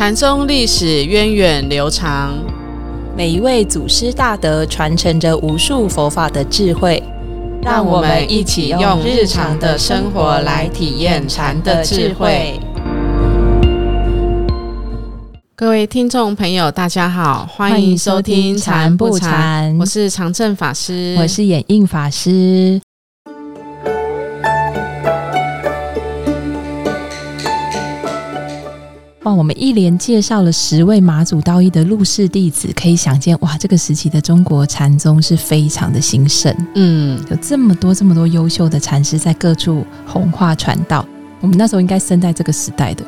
禅宗历史源远流长，每一位祖师大德传承着无数佛法的智慧，让我们一起用日常的生活来体验禅的智慧。各位听众朋友，大家好，欢迎收听《禅不禅》，我是常正法师，我是演印法师。哇，我们一连介绍了十位马祖道义的入室弟子，可以想见，哇，这个时期的中国禅宗是非常的兴盛。嗯，有这么多这么多优秀的禅师在各处弘化传道，我们那时候应该生在这个时代的。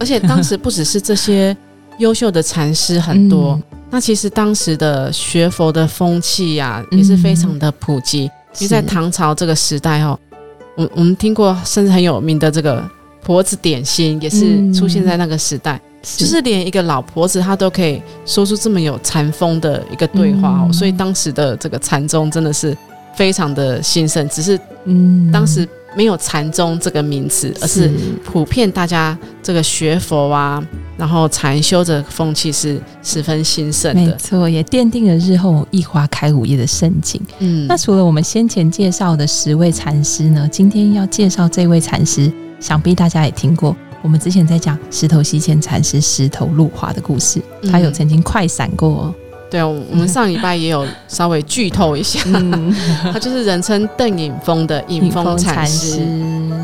而且当时不只是这些优秀的禅师很多，那其实当时的学佛的风气呀，也是非常的普及。其实在唐朝这个时代哦，我我们听过甚至很有名的这个。婆子点心也是出现在那个时代，就是连一个老婆子她都可以说出这么有禅风的一个对话哦，所以当时的这个禅宗真的是非常的兴盛，只是嗯，当时没有禅宗这个名词，而是普遍大家这个学佛啊，然后禅修的风气是十分兴盛的，没错，也奠定了日后一花开五叶的盛景。嗯，那除了我们先前介绍的十位禅师呢，今天要介绍这位禅师。想必大家也听过，我们之前在讲石头西迁禅师石头路华的故事，他有曾经快闪过。对啊，我们上礼拜也有稍微剧透一下，他就是人称邓颖峰的颖峰禅师。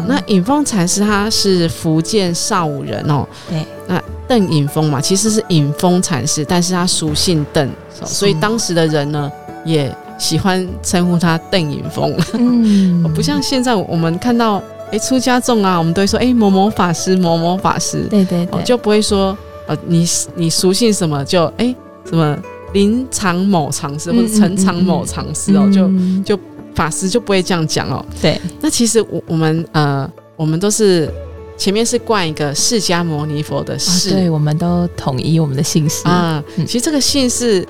那颖峰禅师他是福建邵武人哦。对，那邓颖峰嘛，其实是颖峰禅师，但是他俗姓邓，所以当时的人呢也喜欢称呼他邓颖峰。嗯，不像现在我们看到。哎，出家众啊，我们都会说哎，某某法师，某某法师，对对对，就不会说呃，你你属性什么就哎什么林长某常师或者陈长某常师哦，就就法师就不会这样讲哦。对，那其实我我们呃，我们都是前面是冠一个释迦牟尼佛的释，对，我们都统一我们的姓氏。啊。其实这个姓氏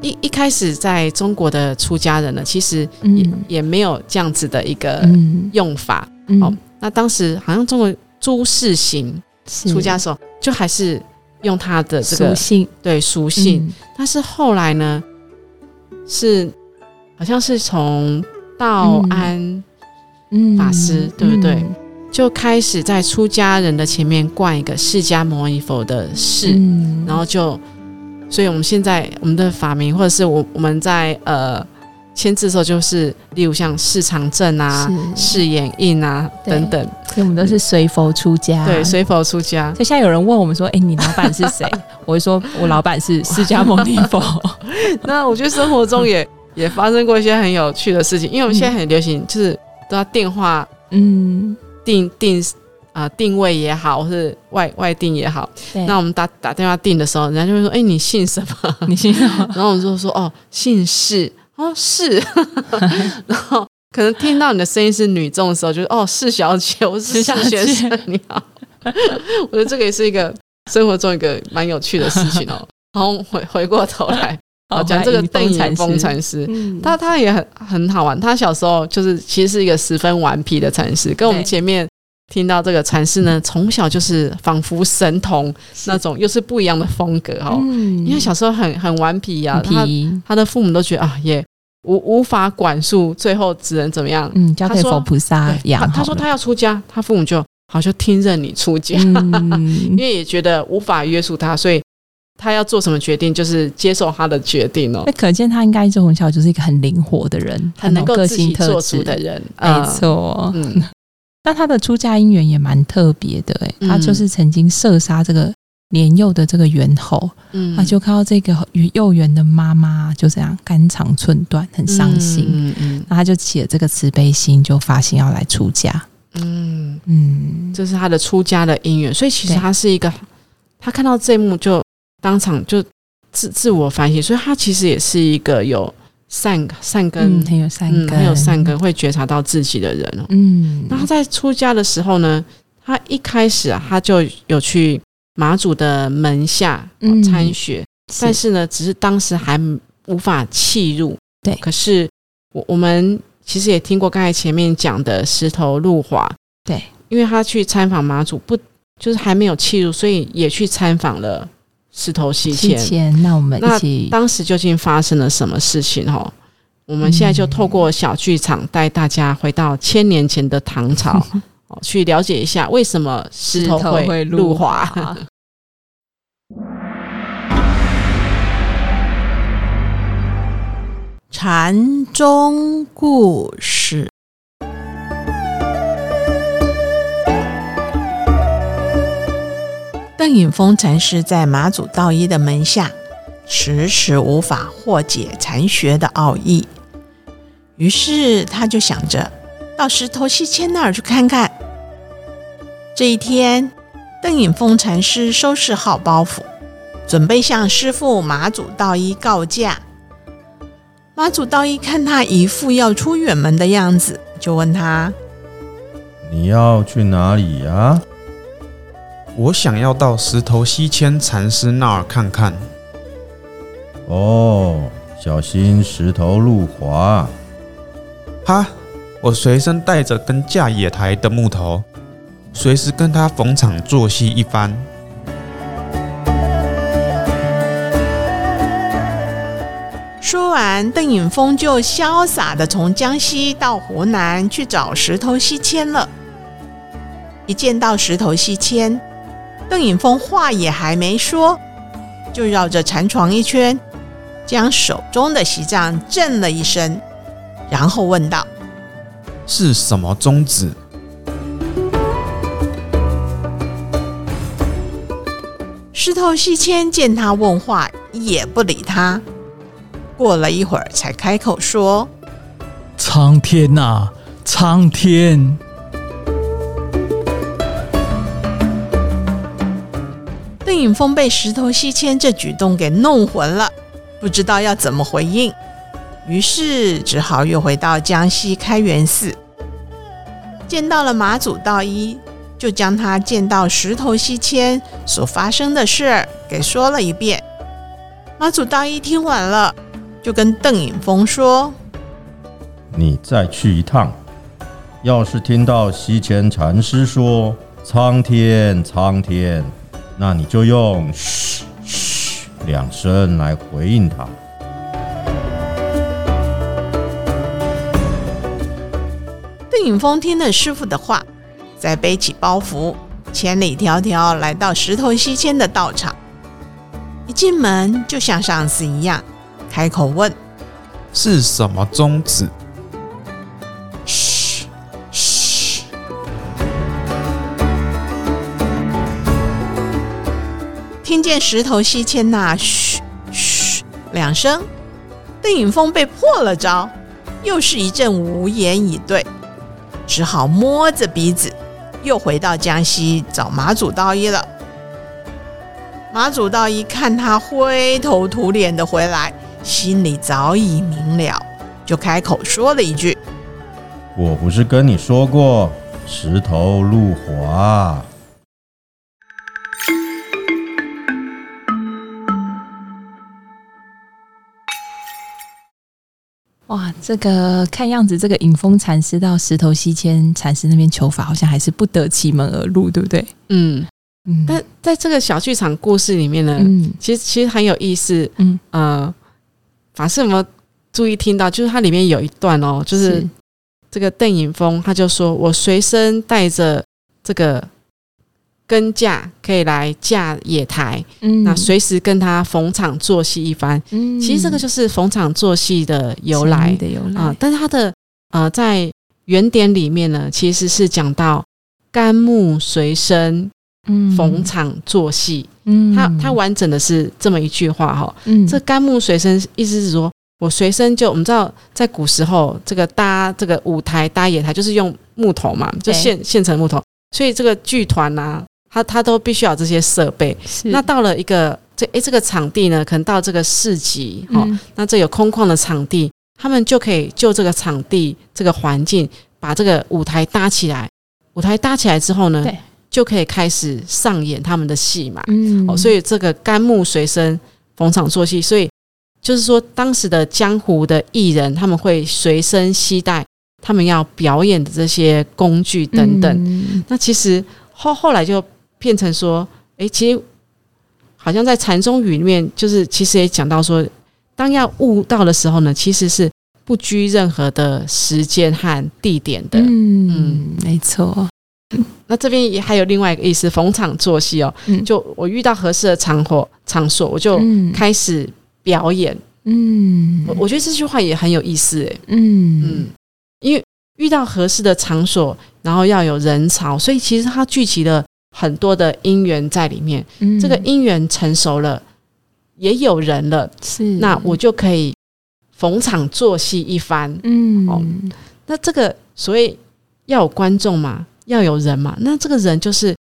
一一开始在中国的出家人呢，其实也也没有这样子的一个用法。哦，那当时好像中国朱世行出家的时候，就还是用他的这个对属性。但是后来呢，是好像是从道安法师，对不对？就开始在出家人的前面冠一个释迦牟尼佛的释，然后就，所以我们现在我们的法名，或者是我我们在呃。签字的时候就是，例如像市场证啊、试眼印啊等等，所以我们都是随佛出家。对，随佛出家。所以现在有人问我们说：“哎，你老板是谁？” 我会说：“我老板是释迦牟尼佛。”那我觉得生活中也 也发生过一些很有趣的事情，因为我们现在很流行，就是都要电话，嗯，定定啊定位也好，或是外外定也好。那我们打打电话订的时候，人家就会说：“哎，你姓什么？你姓什么？”然后我们就说：“哦，姓氏。”哦，是，然后可能听到你的声音是女众的时候，就是哦，是小姐，我是小学生，你好。我觉得这个也是一个生活中一个蛮有趣的事情哦。然后回回过头来，哦，讲这个邓颖峰禅师，他他也很很好玩。他小时候就是其实是一个十分顽皮的禅师，跟我们前面听到这个禅师呢，从小就是仿佛神童那种，又是不一样的风格哈。因为小时候很很顽皮呀，他他的父母都觉得啊也。无无法管束，最后只能怎么样？嗯，交给佛菩萨养。他说他要出家，他父母就好像听任你出家，因为也觉得无法约束他，所以他要做什么决定，就是接受他的决定哦。那可见他应该从小就是一个很灵活的人，很能够自己做主的人。没错，嗯，那他的出家因缘也蛮特别的，哎，他就是曾经射杀这个。年幼的这个猿猴，嗯，他就看到这个幼猿的妈妈就这样肝肠寸断，很伤心，嗯嗯，那他就起了这个慈悲心，就发心要来出家，嗯。嗯，这是他的出家的因缘，所以其实他是一个，他看到这一幕就当场就自自我反省，所以他其实也是一个有善善根，很有善根，很有善根，会觉察到自己的人哦，嗯，那他在出家的时候呢，他一开始啊，他就有去。马祖的门下参学，但是呢，只是当时还无法弃入。对，可是我我们其实也听过刚才前面讲的石头路华，对，因为他去参访马祖，不就是还没有弃入，所以也去参访了石头西迁。那我们一起，当时究竟发生了什么事情？哈，我们现在就透过小剧场带大家回到千年前的唐朝，哦，去了解一下为什么石头会路滑。禅宗故事。邓颖峰禅师在马祖道一的门下，迟迟无法破解禅学的奥义，于是他就想着到石头西迁那儿去看看。这一天，邓颖峰禅师收拾好包袱，准备向师父马祖道一告假。马祖道一看他一副要出远门的样子，就问他：“你要去哪里呀？”“我想要到石头西迁禅师那儿看看。”“哦，小心石头路滑。”“哈，我随身带着跟架野台的木头，随时跟他逢场作戏一番。”说完，邓颖峰就潇洒的从江西到湖南去找石头西迁了。一见到石头西迁，邓颖峰话也还没说，就绕着禅床一圈，将手中的席杖震了一声，然后问道：“是什么宗旨？”石头西迁见他问话，也不理他。过了一会儿，才开口说：“苍天呐，苍天！”邓颖峰被石头西迁这举动给弄混了，不知道要怎么回应，于是只好又回到江西开元寺，见到了马祖道一，就将他见到石头西迁所发生的事儿给说了一遍。马祖道一听完了。就跟邓颖峰说：“你再去一趟，要是听到西迁禅师说‘苍天，苍天’，那你就用‘嘘嘘’两声来回应他。”邓颖峰听了师傅的话，再背起包袱，千里迢迢来到石头西迁的道场。一进门，就像上次一样。开口问：“是什么宗旨？”见石头西迁那嘘嘘两声，邓颖峰被破了招，又是一阵无言以对，只好摸着鼻子，又回到江西找马祖道一了。马祖道一看他灰头土脸的回来。心里早已明了，就开口说了一句：“我不是跟你说过石头路滑？”哇，这个看样子，这个隐风禅师到石头西迁禅师那边求法，好像还是不得其门而入，对不对？嗯嗯。但在这个小剧场故事里面呢，嗯，其实其实很有意思，嗯呃。法师有没有注意听到？就是它里面有一段哦，就是这个邓颖峰他就说：“我随身带着这个根架，可以来架野台，嗯，那随时跟他逢场作戏一番。嗯，其实这个就是逢场作戏的由来。的由来。啊。但是他的呃，在原点里面呢，其实是讲到干木随身，嗯，逢场作戏。”嗯，他他完整的是这么一句话哈，嗯，这干木随身意思是说，我随身就我们知道，在古时候这个搭这个舞台搭野台就是用木头嘛，就现现成木头，所以这个剧团呐，他他都必须要这些设备。那到了一个这诶这个场地呢，可能到这个市集哈，那这有空旷的场地，他们就可以就这个场地这个环境，把这个舞台搭起来。舞台搭起来之后呢，就可以开始上演他们的戏嘛，嗯，哦，所以这个干木随身逢场作戏，所以就是说当时的江湖的艺人他们会随身携带他们要表演的这些工具等等。那其实后后来就譬变成说，诶，其实好像在禅宗语里面，就是其实也讲到说，当要悟道的时候呢，其实是不拘任何的时间和地点的。嗯，没错。那这边也还有另外一个意思，逢场作戏哦。嗯就我遇到合适的场合场所，我就嗯开始表演。嗯我我觉得这句话也很有意思，诶。嗯嗯，因为遇到合适的场所，然后要有人潮，所以其实它聚集了很多的因缘在里面。嗯这个因缘成熟了，也有人了，是那我就可以逢场作戏一番。嗯哦那这个所以要有观众嘛，要有人嘛，那这个人就是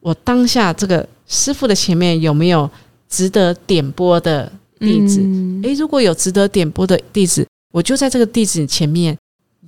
我当下这个师傅的前面有没有值得点播的弟子？嗯诶，如果有值得点播的弟子，我就在这个弟子前面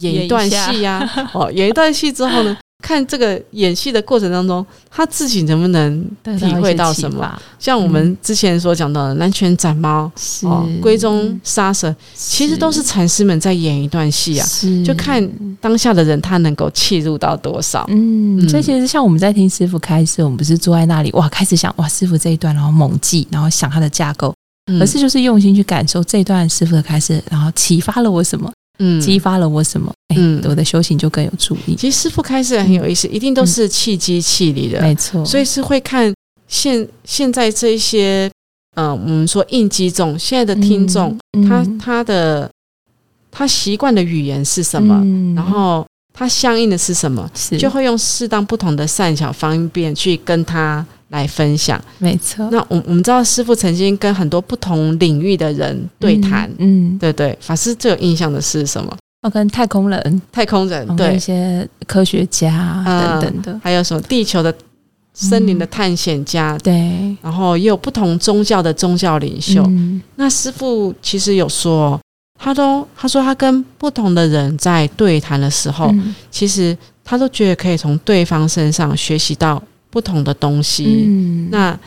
演一段戏呀、哦，演一段戏之后呢，看这个演戏的过程当中，他自己能不能体会到什么？发像我们之前所讲到的南拳斩猫、哦、闺中杀蛇，其实都是禅师们在演一段戏啊。就看当下的人他能够切入到多少。嗯，嗯所以其实像我们在听师傅开示，我们不是坐在那里哇，开始想哇，师傅这一段，然后猛记，然后想他的架构，嗯而是就是用心去感受这段师傅的开示，然后启发了我什么，嗯。激发了我什么，哎、嗯。我的修行就更有助力。其实师傅开始很有意思，一定都是气机气理的，没错，所以是会看现现在这一些，呃，我们说应激众现在的听众，嗯。他他的他习惯的语言是什么，嗯。然后他相应的是什么，是。就会用适当不同的善巧方便去跟他来分享。没错，那我我们知道师傅曾经跟很多不同领域的人对谈，嗯，嗯。对对，法师最有印象的是什么？要跟太空人，太空人对。一，些科学家嗯等等的，还有什么地球的森林的探险家，对，然后也有不同宗教的宗教领袖。嗯。那师傅其实有说，他都他说他跟不同的人在对谈的时候，嗯。其实他都觉得可以从对方身上学习到不同的东西。嗯。那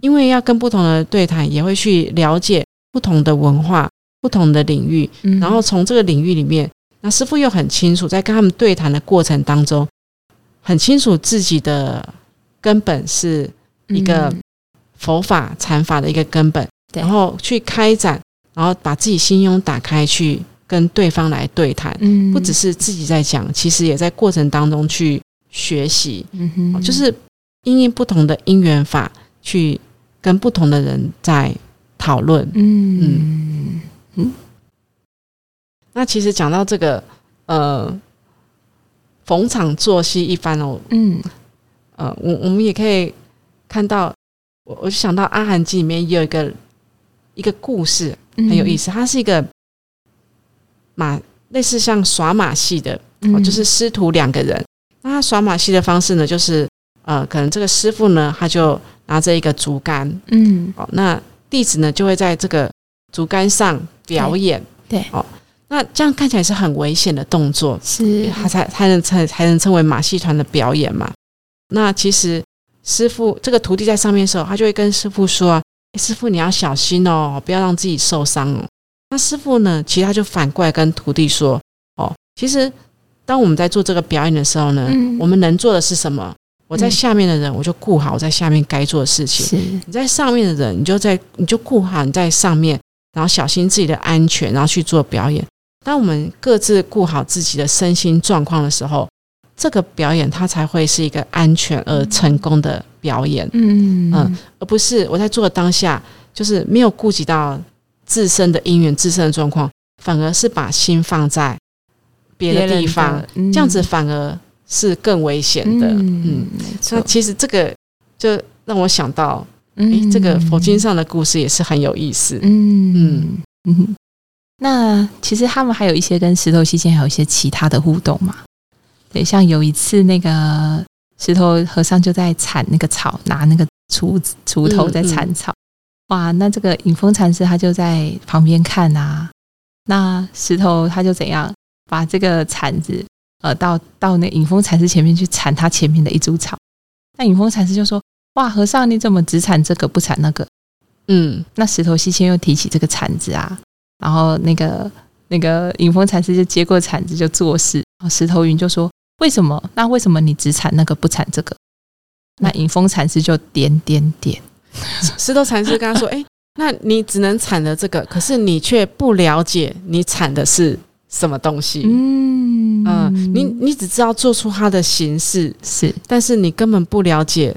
因为要跟不同的人对谈，也会去了解不同的文化、不同的领域，嗯。然后从这个领域里面，那师傅又很清楚，在跟他们对谈的过程当中，很清楚自己的根本是一个嗯。佛法、禅法的一个根本，对。然后去开展，然后把自己心胸打开，去跟对方来对谈，嗯。不只是自己在讲，其实也在过程当中去学习，嗯哼就是因应不同的因缘法去跟不同的人在讨论。嗯嗯那其实讲到这个，呃，逢场作戏一番哦，嗯呃，我我们也可以看到，我我就想到《阿含经》里面也有一个一个故事，很有意思，思。它是一个马，类似像耍马戏的，就是师徒两个人。那他耍马戏的方式呢，就是呃，可能这个师傅呢，他就拿着一个竹竿，嗯。哦，那弟子呢就会在这个竹竿上表演，对。哦，那这样看起来是很危险的动作，是。他才才能称才能称为马戏团的表演嘛。那其实师傅这个徒弟在上面的时候，他就会跟师傅说、啊：“师傅你要小心哦，不要让自己受伤哦。”那师傅呢，其实他就反过来跟徒弟说：“哦，其实当我们在做这个表演的时候呢，嗯我们能做的是什么？我在嗯下面的人，我就顾好我在下面该做的事情。你在上面的人，你就在你就顾好你在上面，然后小心自己的安全，然后去做表演。当我们各自顾好自己的身心状况的时候，这个表演它才会是一个安全而成功的表演，嗯嗯而不是我在做的当下就是没有顾及到自身的因缘、自身的状况，反而是把心放在别的地方，嗯这样子反而是更危险的。嗯，嗯，没那错，其实这个就让我想到。哎，嗯这个佛经上的故事也是很有意思。嗯嗯嗯，那其实他们还有一些跟石头西间还有一些其他的互动嘛。对，像有一次那个石头和尚就在铲那个草，拿那个锄子锄头在铲草。哇，那这个隐风禅师他就在旁边看啊。那石头他就怎样把这个铲子呃到到那隐风禅师前面去铲他前面的一株草。那隐风禅师就说：“哇，和尚你怎么只铲这个不铲那个？”嗯那石头西迁又提起这个铲子啊，然后那个那个隐风禅师就接过铲子就做事，然后石头云就说：“为什么？那为什么你只铲那个不铲这个？”那隐风禅师就点点点，石头禅师跟他说：“ 哎，那你只能铲了这个，可是你却不了解你铲的是什么东西。嗯嗯，你你只知道做出它的形式是，但是你根本不了解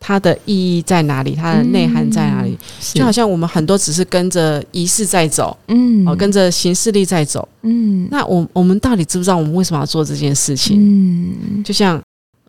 它的意义在哪里，它的内涵在哪里。就好像我们很多只是跟着仪式在走，嗯，哦，跟着形式力在走，嗯。那我我们到底知不知道我们为什么要做这件事情？嗯，就像。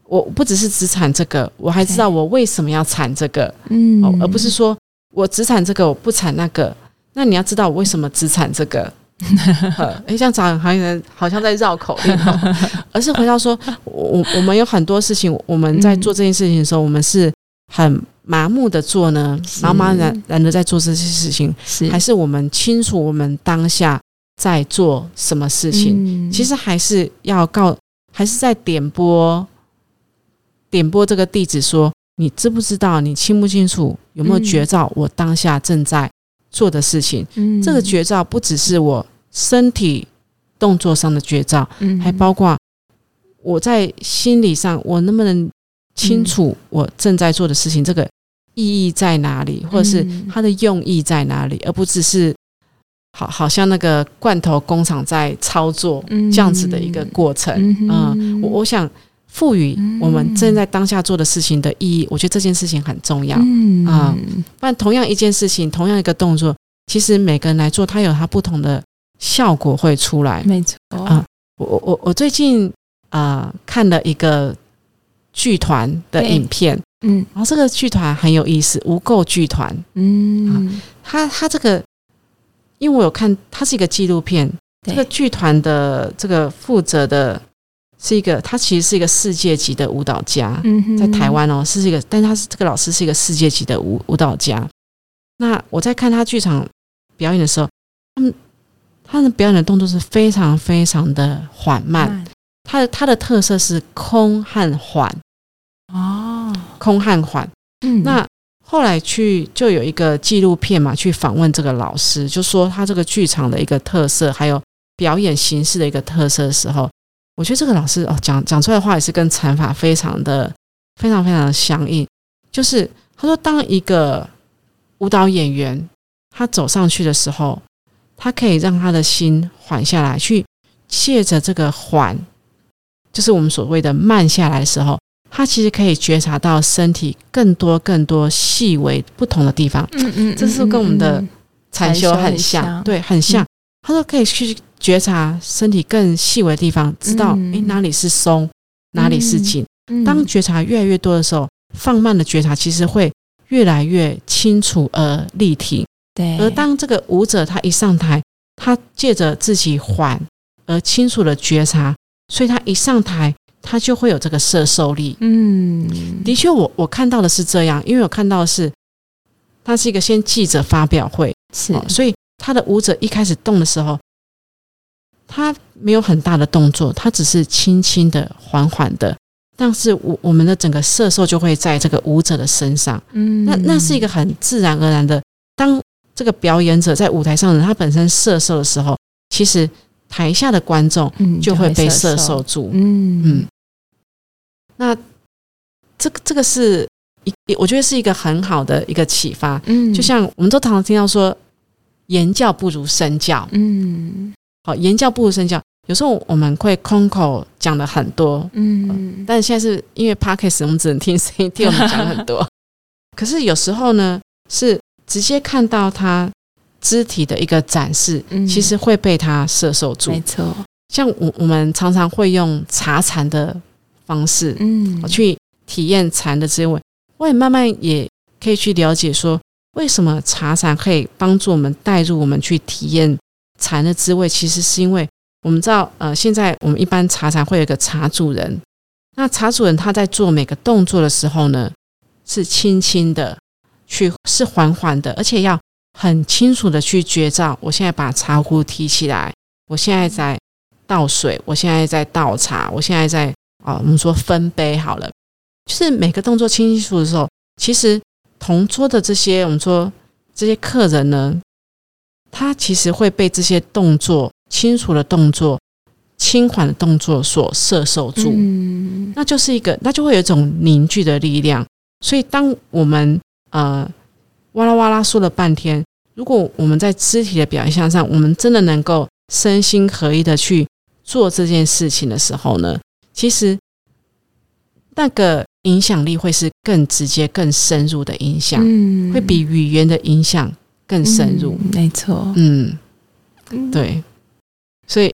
我不只是只产这个，我还知道我为什么要产这个，嗯，而不是说我只产这个，我不产那个。那你要知道我为什么只产这个，哎，这样讲好像好像在绕口令，而是回到说，我我们有很多事情，我们在做这件事情的时候，我们是很麻木的做呢，茫茫然然的在做这些事情，是还是我们清楚我们当下在做什么事情？其实还是要告，还是在点播。点播这个地址，说你知不知道？你清不清楚？有没有觉照？我当下正在做的事情，这个绝招不只是我身体动作上的绝招，还包括我在心理上，我能不能清楚我正在做的事情？这个意义在哪里？或者是它的用意在哪里？而不只是好，好像那个罐头工厂在操作这样子的一个过程。嗯，我我想。赋予我们正在当下做的事情的意义，我觉得这件事情很重要啊。不然，同样一件事情，同样一个动作，其实每个人来做，它有它不同的效果会出来。没错啊，我我我我最近啊看了一个剧团的影片，嗯，然后这个剧团很有意思，无垢剧团，嗯，他他这个，因为我有看，它是一个纪录片，这个剧团的这个负责的。是一个，他其实是一个世界级的舞蹈家，在台湾哦，是一个，但他是这个老师是一个世界级的舞舞蹈家。那我在看他剧场表演的时候，他们他的表演的动作是非常非常的缓慢，他的他的特色是空和缓哦，空和缓。嗯，那后来去就有一个纪录片嘛，去访问这个老师，就说他这个剧场的一个特色，还有表演形式的一个特色的时候。我觉得这个老师哦，讲讲出来的话也是跟禅法非常的、非常非常的相应。就是他说，当一个舞蹈演员他走上去的时候，他可以让他的心缓下来，去借着这个缓，就是我们所谓的慢下来的时候，他其实可以觉察到身体更多、更多细微不同的地方。嗯嗯，这是跟我们的禅修很像，对，很像。他说可以去。觉察身体更细微的地方，知道诶哪里是松，哪里是紧。当觉察越来越多的时候，放慢的觉察其实会越来越清楚而立体。对，而当这个舞者他一上台，他借着自己缓而清楚的觉察，所以他一上台，他就会有这个摄受力。嗯，的确，我我看到的是这样，因为我看到的是，他是一个先记者发表会，是，所以他的舞者一开始动的时候。他没有很大的动作，他只是轻轻的、缓缓的，但是我我们的整个射受就会在这个舞者的身上，嗯，那那是一个很自然而然的。当这个表演者在舞台上，他本身射受的时候，其实台下的观众就会被射受住，嗯。嗯。那这个这个是一，我觉得是一个很好的一个启发，嗯，就像我们都常常听到说，言教不如身教，嗯。好，言教不如身教。有时候我们会空口讲了很多，嗯，但是现在是因为 podcast，我们只能听声音，听我们讲很多。可是有时候呢，是直接看到他肢体的一个展示，其实会被他摄受住。没错，像我我们常常会用茶禅的方式，嗯，去体验禅的滋味。我也慢慢也可以去了解说，为什么茶禅可以帮助我们带入我们去体验。禅的滋味，其实是因为我们知道，呃，现在我们一般茶禅会有一个茶主人，那茶主人他在做每个动作的时候呢，是轻轻的去，是缓缓的，而且要很清楚的去觉照。我现在把茶壶提起来，我现在在倒水，我现在在倒茶，我现在在啊，我们说分杯好了，就是每个动作清楚的时候，其实同桌的这些我们说这些客人呢。他其实会被这些动作、清楚的动作、轻缓的动作所摄受住，那就是一个，那就会有一种凝聚的力量。所以当我们呃哇啦哇啦说了半天，如果我们在肢体的表现上，我们真的能够身心合一的去做这件事情的时候呢，其实那个影响力会是更直接、更深入的影响，嗯。会比语言的影响更深入。嗯没错，嗯，嗯，对，所以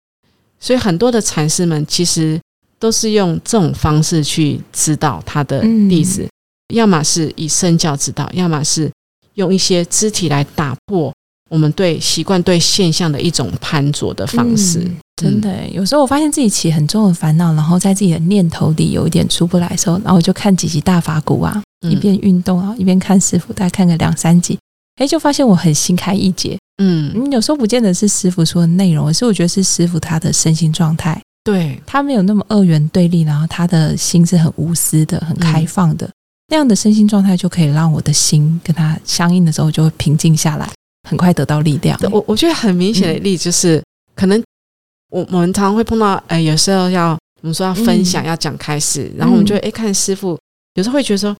所以很多的禅师们其实都是用这种方式去指导他的弟子，要么是以身教指导，要么是用一些肢体来打破我们对习惯对现象的一种攀着的方式。嗯。真的，有时候我发现自己起很重的烦恼，然后在自己的念头里有一点出不来的时候，然后我就看几集大法鼓啊，嗯。一边运动啊，一边看师傅，大概看个两三集，哎，就发现我很心开意解。嗯，嗯，有时候不见得是师傅说的内容，而是我觉得是师傅他的身心状态，对，他没有那么二元对立，然后他的心是很无私的、很开放的，那样的身心状态就可以让我的心跟他相应的时候就会平静下来，很快得到力量。我。我觉得很明显的例子就是，可能我我们常常会碰到，哎，有时候要我们说要分享、要讲开始，然后我们就会哎看师傅，有时候会觉得说，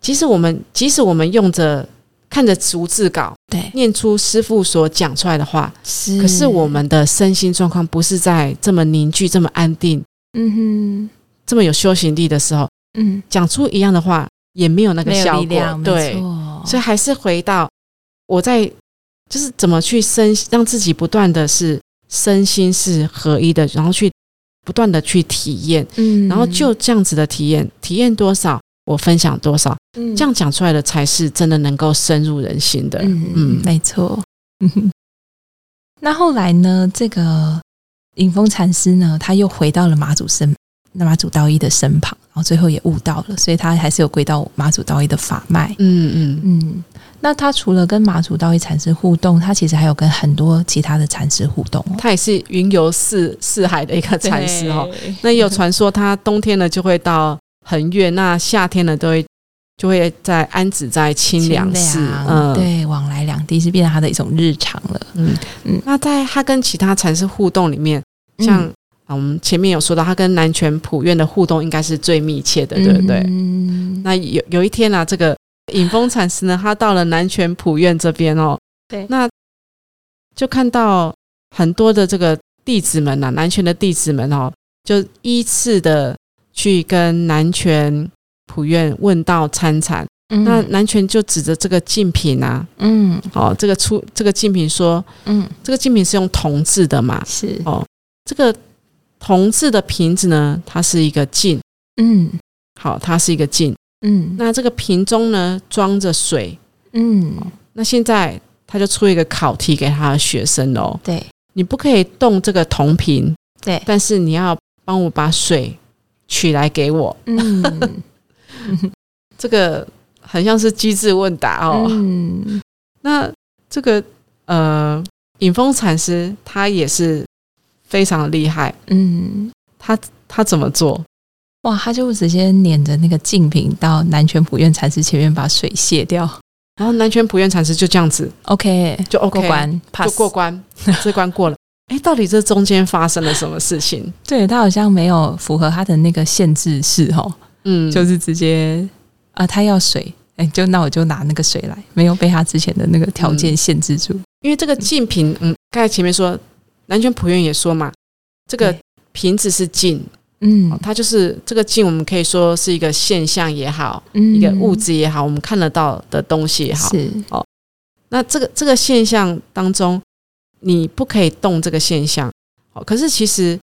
即使我们即使我们用着看着逐字稿对，念出师傅所讲出来的话，是。可是我们的身心状况不是在这么凝聚、这么安定、嗯哼。这么有修行力的时候，嗯，讲出一样的话也没有那个没有效果力量，，对。所以还是回到我在就是怎么去身让自己不断的是身心是合一的，然后去不断的去体验，嗯。然后就这样子的体验，体验多少我分享多少，这这样讲出来的才是真的能够深入人心的。嗯嗯没错。那后来呢？这个隐风禅师呢，他又回到了马祖身，那马祖道一的身旁，然后最后也悟到了，所以他还是有归到马祖道一的法脉。嗯嗯嗯，那他除了跟马祖道一禅师互动，他其实还有跟很多其他的禅师互动哦。他也是云游四四海的一个禅师哦。那也有传说，他冬天呢就会到横越，那夏天呢都会就会在安置在清凉寺。嗯，对，往来两地是变成他的一种日常了。嗯嗯嗯。那在他跟其他禅师互动里面，像、嗯啊，我们前面有说到，他跟南泉普院的互动应该是最密切的，对不对？嗯，那有有一天啊，这个隐峰禅师呢，他到了南泉普院这边哦，对那就看到很多的这个弟子们呐、南泉的弟子们哦，就依次的去跟南泉普院问道参禅。那南泉就指着这个净品啊，嗯。哦，这个出这个净品说，嗯。这个净品是用铜制的嘛，是。哦，这个铜制的瓶子呢，它是一个镜，嗯。好，它是一个镜。嗯。那这个瓶中呢装着水，嗯，那现在他就出一个考题给他的学生喽，对。你不可以动这个铜瓶，对，但是你要帮我把水取来给我。嗯 这个很像是机智问答哦。嗯那这个呃，引风禅师他也是非常的厉害，嗯，他他怎么做？哇，他就直接撵着那个净瓶到南泉普院禅师前面把水卸掉。然后南泉普院禅师就这样子 OK，就 OK 过关就过关，这关过了。哎，到底这中间发生了什么事情？对他好像没有符合他的那个限制是哦，嗯，就是直接啊，他要水，哎，就那我就拿那个水来，没有被他之前的那个条件限制住。因为这个净瓶，嗯，刚才前面说南泉普院也说嘛，这个瓶子是净，嗯哦它就是这个净，我们可以说是一个现象也好，嗯一个物质也好，我们看得到的东西也好。是哦那这个这个现象当中，你不可以动这个现象。哦，可是其实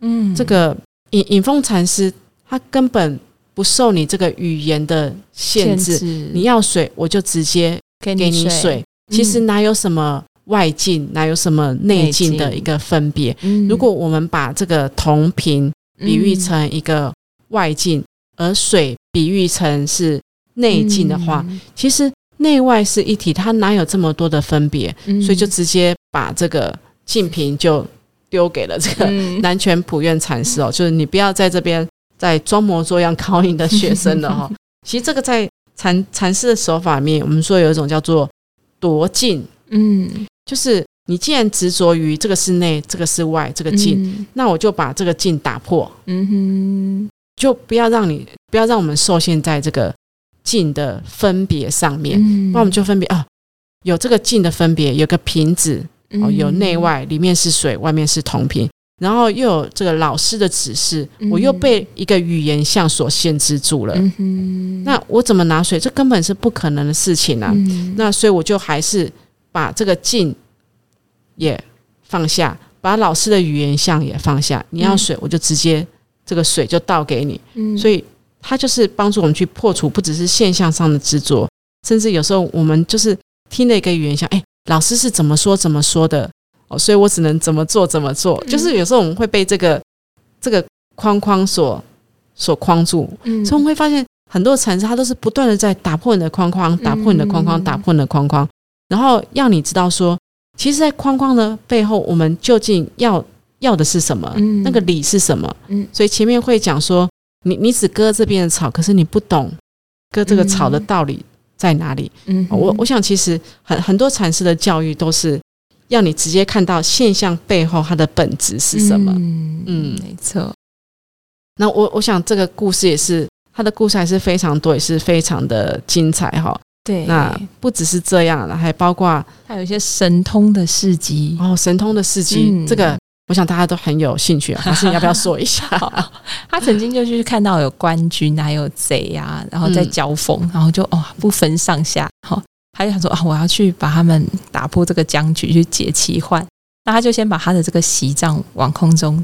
嗯这个引引风禅师他根本不受你这个语言的限制，你要水我就直接给给你水。其实哪有什么外境，哪有什么内境的一个分别？嗯。如果我们把这个铜瓶比喻成一个外境，而水比喻成是内境的话，，其实内外是一体，它哪有这么多的分别？嗯。所以就直接把这个净瓶就丢给了这个嗯。南泉普愿禅师哦，就是你不要在这边再装模作样考你的学生了哈、其实这个在禅禅师的手法里面，我们说有一种叫做夺境，嗯。就是你既然执着于这个是内，这个是外，这个境，嗯。那我就把这个境打破，嗯哼。就不要让你不要让我们受限在这个镜的分别上面，嗯。那我们就分别啊，有这个镜的分别，有个瓶子哦，有内嗯。外，里面是水，外面是铜瓶。然后又有这个老师的指示，嗯我又被一个语言项所限制住了。嗯，那我怎么拿水？这根本是不可能的事情啊！嗯那所以我就还是把这个劲也放下，把老师的语言项也放下。你要水，我就直接这个水就倒给你。嗯所以它就是帮助我们去破除不只是现象上的执着，甚至有时候我们就是听了一个语言项，哎，老师是怎么说怎么说的哦，所以我只能怎么做怎么做。嗯就是有时候我们会被这个这个框框所所框住，嗯所以我们会发现很多禅师他都是不断的在打破你的框框，打破你的框框，嗯打破你的框框，然后让你知道说，其实，在框框的背后，我们究竟要要的是什么？嗯那个理是什么？嗯所以前面会讲说，你你只割这边的草，可是你不懂割这个草的道理在哪里。嗯我我想，其实很很多禅师的教育都是要你直接看到现象背后它的本质是什么。嗯嗯没错，那我我想这个故事也是，他的故事还是非常多，也是非常的精彩哈。对，那不只是这样了，还包括还有一些神通的事迹。哦神通的事迹，嗯这个我想大家都很有兴趣啊。还是你要不要说一下？他曾经就去看到有官军还有贼啊，然后在嗯交锋，然后就哦不分上下，哈、他就想说啊，我要去把他们打破这个僵局，去解奇患。那他就先把他的这个席杖往空中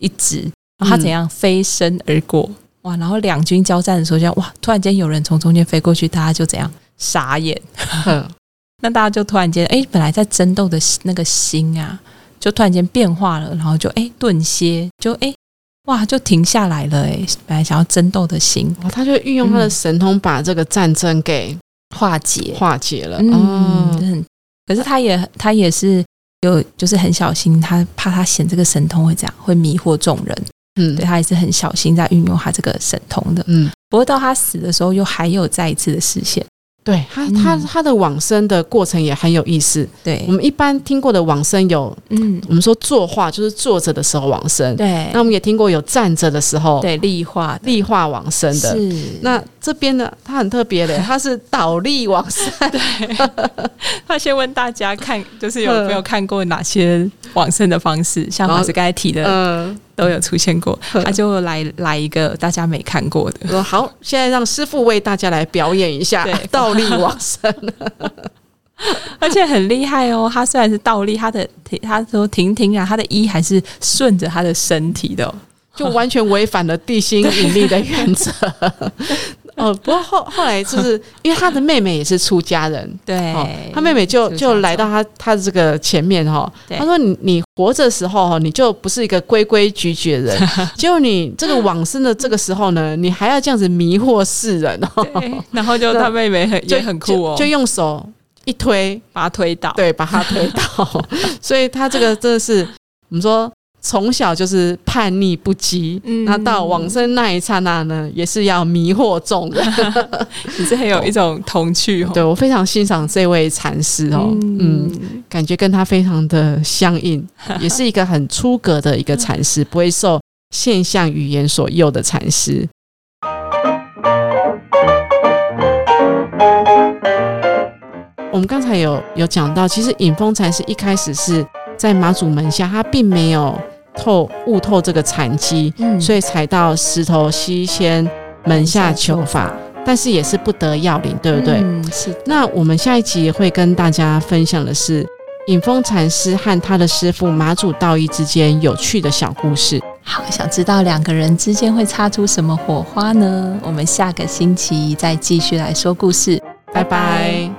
一指，然后他怎样飞身而过，哇！然后两军交战的时候，就哇，突然间有人从中间飞过去，大家就怎样傻眼。嗯 那大家就突然间，哎，本来在争斗的那个心啊，就突然间变化了，然后就哎顿歇，就哎哇，就停下来了，哎，本来想要争斗的心哇，他就运用他的神通，把这个战争给化解。化解了。嗯，可是他也他也是有，就是很小心，他怕他显这个神通会这样，会迷惑众人，嗯对他也是很小心在运用他这个神通的。嗯，不过到他死的时候，又还有再一次的实现。对他他嗯。他的往生的过程也很有意思。对。我，们一般听过的往生有，嗯，我们说坐化就是坐着的时候往生，对，那我们也听过有站着的时候对立化立化往生的。是。那这边呢，它很特别的，它是倒立往生。他先问大家看，就是有没有看过哪些往生的方式，像然后马斯刚才提的嗯，都有出现过，他就来来一个大家没看过的。说好，现在让师傅为大家来表演一下 倒立往生。而且很厉害哦。他虽然是倒立，他的他说停停啊，他的一还是顺着他的身体的、哦。就完全违反了地心引力的原则。哦，不过后后来就是 因为他的妹妹也是出家人，对，哦，他妹妹就就来到他他的这个前面哈、他说你你活着的时候哈，你就不是一个规规矩矩的人，结果你这个往生的这个时候呢，你还要这样子迷惑世人哦，然后就他妹妹很 就也很酷哦，就就用手一推，把他推倒。对，把他推倒，所以他这个真的是我们说。从小就是叛逆不羁，嗯那到往生那一刹那呢，也是要迷惑众人。你是很有一种童趣哦。对我非常欣赏这位禅师哦，嗯，感觉跟他非常的相应，也是一个很出格的一个禅师，不会受现象语言所诱的禅师。我们刚才有有讲到，其实隐峰禅师一开始是在马祖门下，他并没有透悟透这个禅机，嗯所以才到石头西迁门下求法，但是也是不得要领，对不对？嗯，是那我们下一集会跟大家分享的是隐风禅师和他的师傅马祖道一之间有趣的小故事。好，想知道两个人之间会擦出什么火花呢？我们下个星期再继续来说故事，拜拜